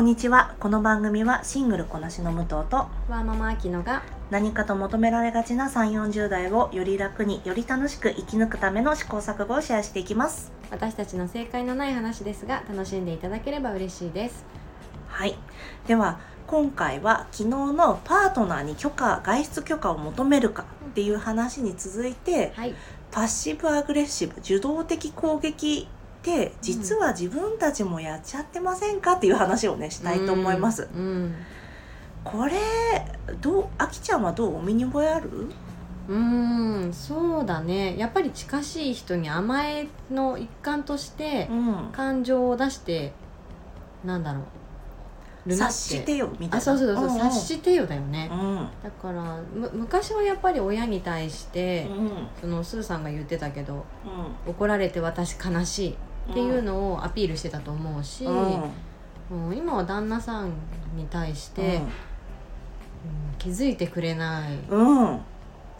こんにちは。この番組はシングルこなしの武藤とわーママアキノが何かと求められがちな3 4 0代をより楽により楽しく生き抜くための試行錯誤をシェアしていきます。私たちの正解のない話ですが楽しんでいただければ嬉しいです。はい。では今回は昨日のパートナーに許可外出許可を求めるかっていう話に続いてはい。パッシブアグレッシブ受動的攻撃って実は自分たちもやっちゃってませんかっていう話をねしたいと思います。うんうん。これどうあきちゃんはどうお身に覚えある？うーんそうだね。やっぱり近しい人に甘えの一環としてうん。感情を出してなんだろう。察してよみたいな。あそうそうそう、んん。察してよだよね、うん。だからむ昔はやっぱり親に対して、うん。そのスーさんが言ってたけどう怒られて私悲しい。んっていうのをアピールしてたと思うし、うん。うん今は旦那さんに対して、うん。気づいてくれない。うん、うん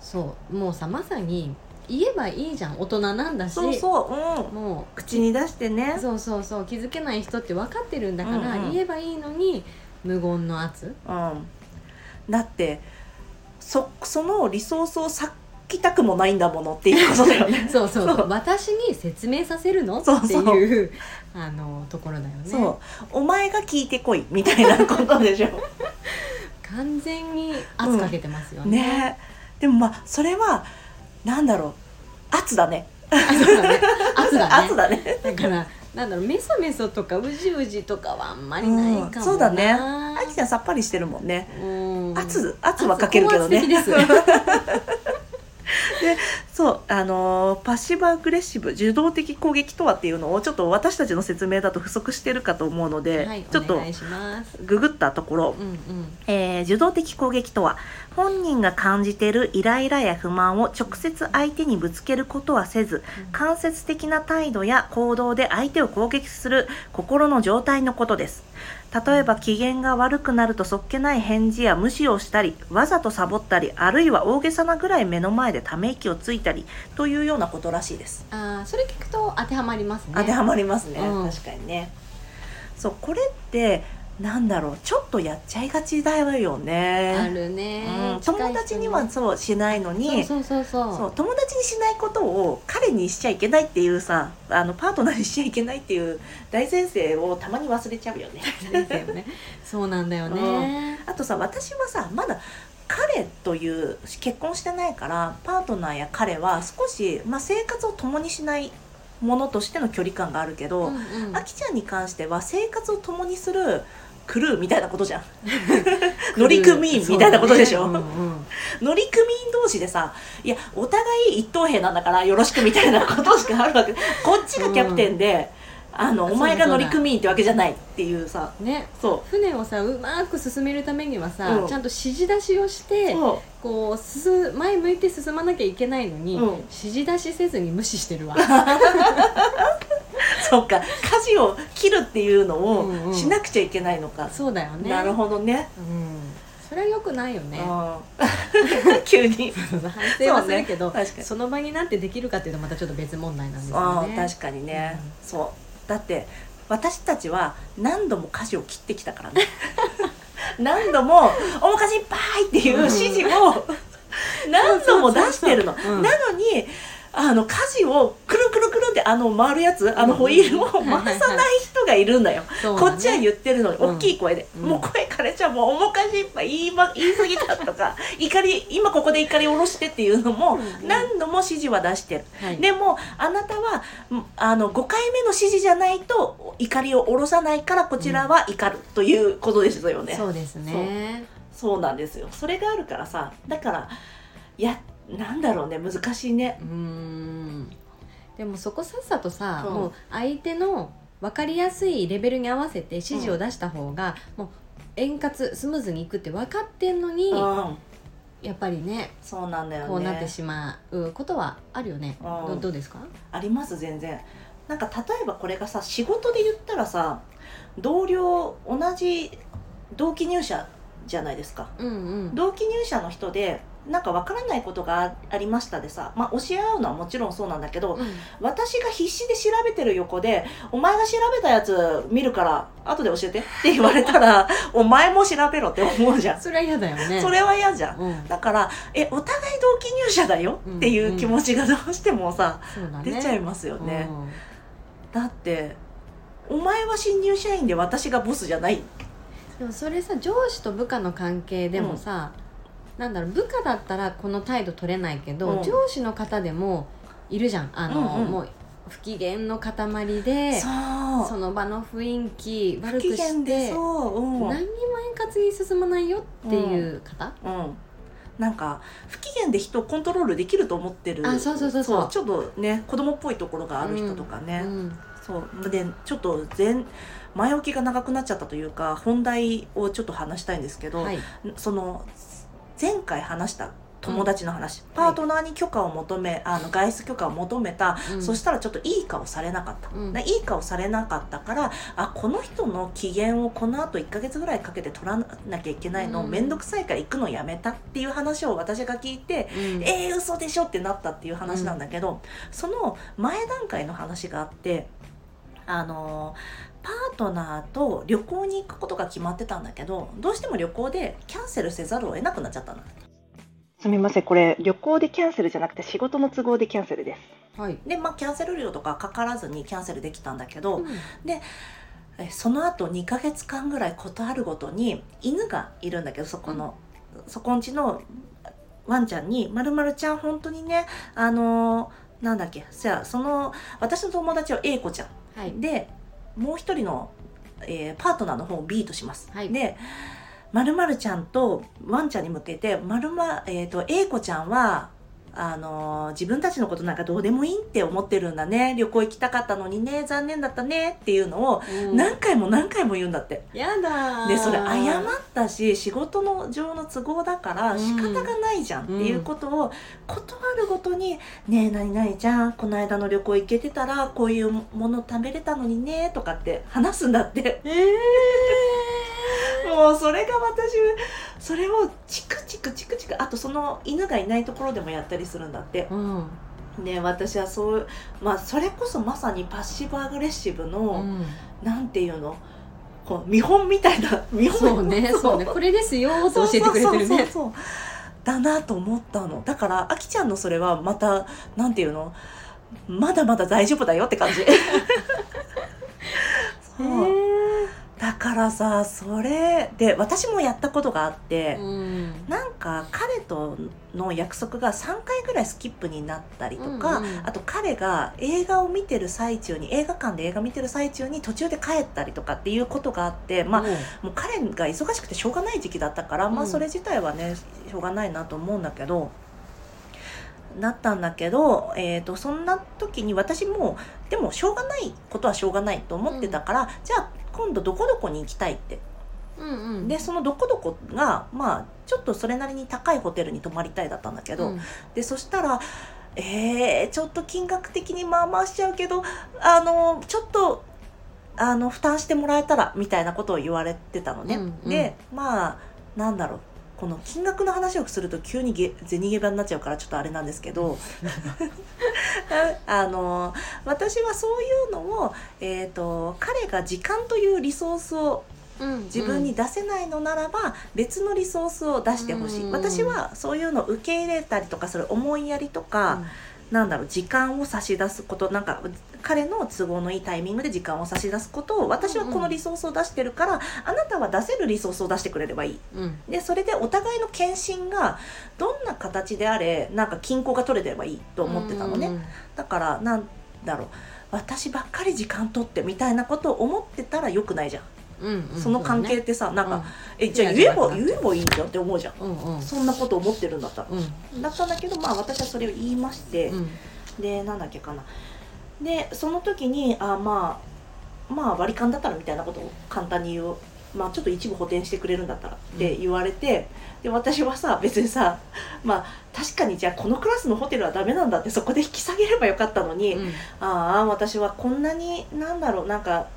そうもうさまさに言えばいいじゃん。大人なんだしそうそう、うん、もう口に出してね。そうそうそう気づけない人って分かってるんだから、うんうん。言えばいいのに無言の圧。うん、だってそそのリソースを割きたくもないんだものっていうことだよね。そうそうそう。私に説明させるの？っていうあのところだよね。そう。お前が聞いてこいみたいなことでしょ。完全に圧かけてますよね,、ね。でもまあそれはなんだろう。圧だね。あそうだね。圧だね。圧だね。だからなんだろう。メソメソとかウジウジとかはあんまりないかもな、うん。そうだね。あきちゃんさっぱりしてるもんね。うん。圧圧はかけるけどねですそうあのーパッシブアグレッシブ受動的攻撃とはっていうのをちょっと私たちの説明だと不足してるかと思うので、はいちょっとググったところ、うんうん。えー受動的攻撃とは本人が感じているイライラや不満を直接相手にぶつけることはせず間接的な態度や行動で相手を攻撃する心の状態のことです例えば機嫌が悪くなるとそっけない返事や無視をしたりわざとサボったりあるいは大げさなぐらい目の前でため息をついたりというようなことらしいです。あーそれ聞くと当てはまりますね。当てはまりますね、うん。確かにね。そうこれってなんだろうちょっとやっちゃいがちだよね。あるね、うん、友達にはそうしないのにそうそうそうそう。そう友達にしないことを彼にしちゃいけないっていうさあのパートナーにしちゃいけないっていう大前提をたまに忘れちゃうよね。ね。そうなんだよね、あとさ私はさまだ彼という結婚してないからパートナーや彼は少し、まあ、生活を共にしないものとしての距離感があるけど、うんうん。あきちゃんに関しては生活を共にするクルーみたいなことじゃん。乗組員みたいなことでしょ。ねうんうん乗組員同士でさいやお互い一等兵なんだからよろしくみたいなことしかあるわけ。こっちがキャプテンで、あのそうだお前が乗組員ってわけじゃないっていうさ。ね。そ船をさうまく進めるためにはさ、うん。ちゃんと指示出しをしてこう進前向いて進まなきゃいけないのに、うん。指示出しせずに無視してるわ。う そうか。舵を切るっていうのうんうん。をしなくちゃいけないのか、そうだよね。なるほどね、うん、それはよくないよね。うん。急に。反省はするけどそうね確かに。その場になってできるかっていうのはまたちょっと別問題なんですあよね。ー確かにね、そう。だって私たちは何度も舵を切ってきたからね。何度も「おもかじいっぱい!」っていう指示を何度も出してるの、なのにあの舵をくるくるくるってあの回るやつあのホイールを回さない人がいるんだよ、こっちは言ってるのにうん。大きい声で、うん。もう声枯れちゃうもうおもかじいっぱい言い,、ま、言い過ぎたとか怒り今ここで怒り下ろしてっていうのもうん。何度も指示は出してる。はい、でもあなたはんあの5回目の指示じゃないと怒りを下ろさないからこちらは怒るということですよね、そうですね。そうなんですよ。それがあるからさだからいやなんだろうね難しいね。うーんでもそこさっさとさ、う。んもう相手の分かりやすいレベルに合わせて指示を出した方が、もう円滑スムーズにいくって分かってんのに、うん。やっぱりねそうなんだよね。こうなってしまうことはあるよね、うん。どどうですか？あります全然。なんか例えばこれがさ仕事で言ったらさ同僚同じ同期入社じゃないですか。うんうん。同期入社の人でなんかわからないことがありましたでさ、まあ、教え合うのはもちろんそうなんだけど、うん。私が必死で調べてる横で「お前が調べたやつ見るから後で教えて」って言われたら「お前も調べろ」って思うじゃん。それは嫌だよね。それは嫌じゃん。うん。だからえお互い同期入社だよっていう気持ちがどうしてもさ、そうだね。出ちゃいますよね、うん。だってお前は新入社員で私がボスじゃない。でもそれさ上司と部下の関係でもさ、なんだろう部下だったらこの態度取れないけど、うん。上司の方でもいるじゃん。あの、うんうん。もう不機嫌の塊でそう。その場の雰囲気悪くしてそううん、何にも円滑に進まないよっていう方、うん、なんか不機嫌で人をコントロールできると思ってる。あそうそうそうそう。ちょっとね子供っぽいところがある人とかね、うん。そう。でちょっと前前置きが長くなっちゃったというか本題をちょっと話したいんですけど、はい。その前回話した友達の話、パートナーに許可を求めあの外出許可を求めた、うん。そしたらちょっといい顔されなかった、うん。でいい顔されなかったからあこの人の機嫌をこのあと1ヶ月ぐらいかけて取らなきゃいけないのうん。面倒、くさいから行くのやめたっていう話を私が聞いて、うん。えー、嘘でしょってなったっていう話なんだけど、その前段階の話があってあのパートナーと旅行に行くことが決まってたんだけどどうしても旅行でキャンセルせざるを得なくなっちゃったの。すみませんこれ旅行でキャンセルじゃなくて仕事の都合でキャンセルです。はい、でまあキャンセル料とかかからずにキャンセルできたんだけど、うん。えその後2ヶ月間ぐらいことあるごとに犬がいるんだけどそこの、そこんちのワンちゃんに「まるまるちゃん本当にねあのーなんだっけじゃあその私の友達は A 子ちゃん。はい。でもう一人の、えーパートナーの方を B とします。はいでまるまるちゃんとワンちゃんに向けてまるまえっ、と A 子ちゃんはあのー自分たちのことなんかどうでもいいって思ってるんだね。旅行行きたかったのにね残念だったねっていうのをうん。何回も何回も言うんだって。やだー。でそれ謝ったし仕事の上の都合だから仕方がないじゃんっていうことを断るごとに「ねえ何々ちゃんこの間の旅行行けてたらこういうもの食べれたのにね」とかって話すんだって。えー、もうそれが私それをチクチクチクチクあとその犬がいないところでもやったりするんだって。うん。ね私はそうまあそれこそまさにパッシブアグレッシブの、うん。なんていうの？こう見本みたいな 見本そうねそうね。これですよーと教えてくれてるねそうそうそう。だなと思ったの。だからあきちゃんのそれはまたなんていうの？まだまだ大丈夫だよって感じ。そうだからさそれで私もやったことがあって、うん。なんか彼との約束が3回ぐらいスキップになったりとか、うんうん。あと彼が映画を見てる最中に映画館で映画見てる最中に途中で帰ったりとかっていうことがあってまあもう彼が忙しくてしょうがない時期だったから、まあうん。それ自体はねしょうがないなと思うんだけどなったんだけど、えー、とそんな時に私もでもしょうがないことはしょうがないと思ってたから、じゃあ今度どこどこに行きたいって。うんうん。でそのどこどこがまあちょっとそれなりに高いホテルに泊まりたいだったんだけど、うん。でそしたらえー、ちょっと金額的にまあまあしちゃうけどあのちょっとあの負担してもらえたらみたいなことを言われてたのね。うんうん。でまあなんだろうこの金額の話をすると急にげ銭ゲバになっちゃうからちょっとあれなんですけど。あの私はそういうのを、えー、と彼が時間というリソースをうん自分に出せないのならば別のリソースを出してほしい、うん。私はそういうのを受け入れたりとかする思いやりとか、なんだろう時間を差し出すことなんか彼の都合のいいタイミングで時間を差し出すことを私はこのリソースを出してるから、あなたは出せるリソースを出してくれればいい。うん。でそれでお互いの献身がどんな形であれなんか均衡が取れてればいいと思ってたのね、うん。だからなんだろう私ばっかり時間取ってみたいなことを思ってたらよくないじゃん、うんうん。その関係ってさなんか、えじゃあい言えば言えばいいじゃんって思うじゃん。うんうん。そんなこと思ってるんだったら、うん。だったんだけどまあ私はそれを言いまして、うん。でなんだっけかな。でその時にあまあまあ割り勘だったらみたいなことを簡単に言う。まあちょっと一部補填してくれるんだったらって言われて、で私はさ別にさまあ確かにじゃあこのクラスのホテルはダメなんだってそこで引き下げればよかったのに、うん。ああ私はこんなになんだろうなんか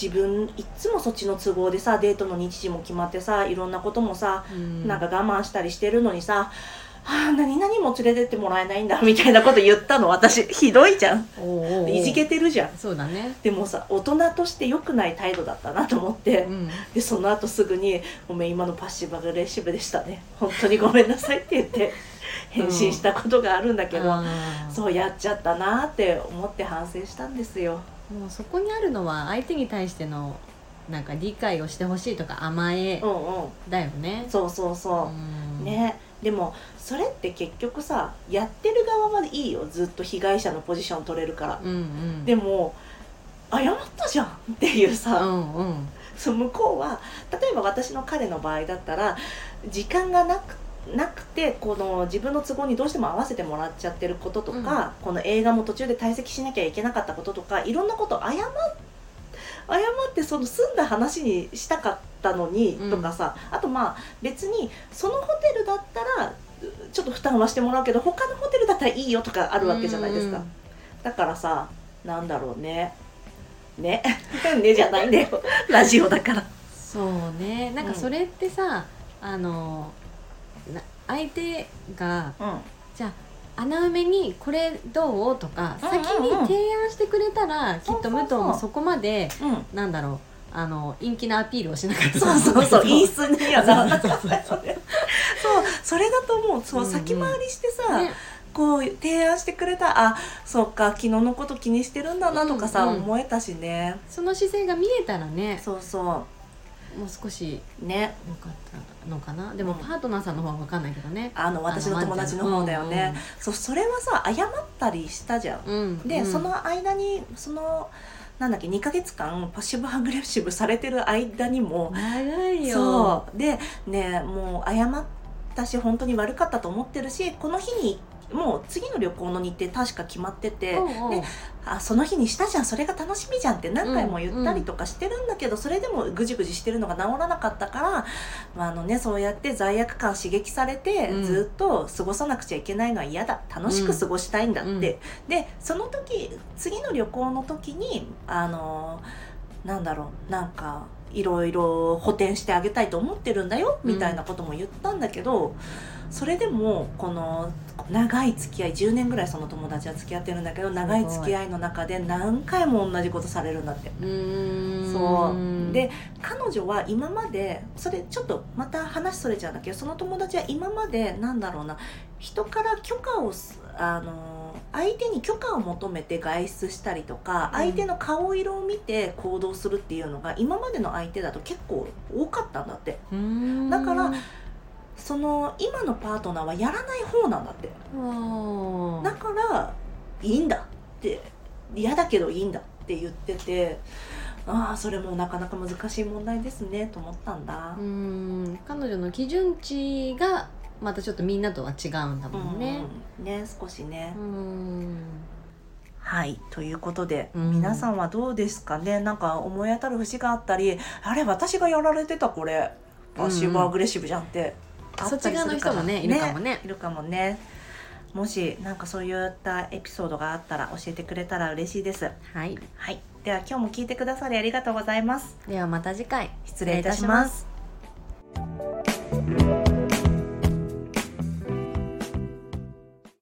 自分いっつもそっちの都合でさデートの日時も決まってさいろんなこともさうん。なんか我慢したりしてるのにさああ何々も連れてってもらえないんだみたいなこと言ったの。私ひどいじゃん。いじけてるじゃん。そうだね。でもさ大人として良くない態度だったなと思って、うん。でその後すぐに「ごめん今のパッシブアグレッシブでしたね。本当にごめんなさい」って言って返信したことがあるんだけど、あー。そうやっちゃったなって思って反省したんですよ。もうそこにあるのは相手に対してのなんか理解をしてほしいとか甘えうんうん。だよね。そうそうそう。う、ん。ね。でもそれって結局さやってる側までいいよ。ずっと被害者のポジション取れるから、うんうん。でも謝ったじゃんっていううさ、んうん。その向こうは例えば私の彼の場合だったら時間がなくなくてこの自分の都合にどうしても合わせてもらっちゃってることとか、この映画も途中で退席しなきゃいけなかったこととかいろんなこと謝っ謝ってその済んだ話にしたかったのに、うんとかさあとまあ別にそのホテルだったらちょっと負担はしてもらうけど他のホテルだったらいいよとかあるわけじゃないですか、うん。だからさなんだろうね。ね。ねじゃないんだよラジオだから。そうね。なんかそれってさ、あのな相手がうん。じゃあ穴埋めに「これどう?」とか先に提案してくれたら、きっと武藤もそこまでうん。なんだろうあの陰気なアピールをしなかった。とそう思そうそうけど言い過ぎやな そう。それだと思うそう、うんうん。先回りしてさ、ね。こう提案してくれたあそうか昨日のこと気にしてるんだなとかさ、うんうん思えたしね。その姿勢が見えたらね。そうそもう少しうね良かったのかな？でもうんパートナーさんの方は分かんないけどね、あの私の友達の方だよね、そうそれはさ謝ったりしたじゃん。うんうん。で、うんその間にそのなんだっけ2ヶ月間パッシブアグレッシブされてる間にも長いよ。そう。でねもう謝ったし本当に悪かったと思ってるしこの日にもう次の旅行の日程確か決まってて、うんうん。であその日にしたじゃんそれが楽しみじゃんって何回も言ったりとかしてるんだけど、それでもぐじぐじしてるのが治らなかったから、まああのね、そうやって罪悪感刺激されて、うん。ずっと過ごさなくちゃいけないのは嫌だ。楽しく過ごしたいんだって、うん。でその時次の旅行の時にあのなんだろうなんかいろいろ補填してあげたいと思ってるんだよみたいなことも言ったんだけど、それでもこの長い付き合い10年ぐらいその友達は付き合ってるんだけど長い付き合いの中で何回も同じことされるんだって。そう。で彼女は今までそれちょっとまた話それちゃうんだけどその友達は今までなんだろうな人から許可をすあの相手に許可を求めて外出したりとか、うん。相手の顔色を見て行動するっていうのが今までの相手だと結構多かったんだって。だからその今のパートナーはやらない方なんだって。あだからいいんだって。嫌だけどいいんだって言っててああそれもなかなか難しい問題ですねと思ったんだ。うー、ん。彼女の基準値がまたちょっとみんなとは違うんだもんね。うん。ね少しね、うーん。はい。ということで、うん。皆さんはどうですかね？なんか思い当たる節があったりあれ私がやられてたこれ。パッシブアグレッシブじゃんって、あそっち側の人もね。いるかもね。いるかもね。もしなんかそういったエピソードがあったら教えてくれたら嬉しいです。はい。はい。では今日も聞いてくださりありがとうございます。ではまた次回。失礼いたします。失礼いたします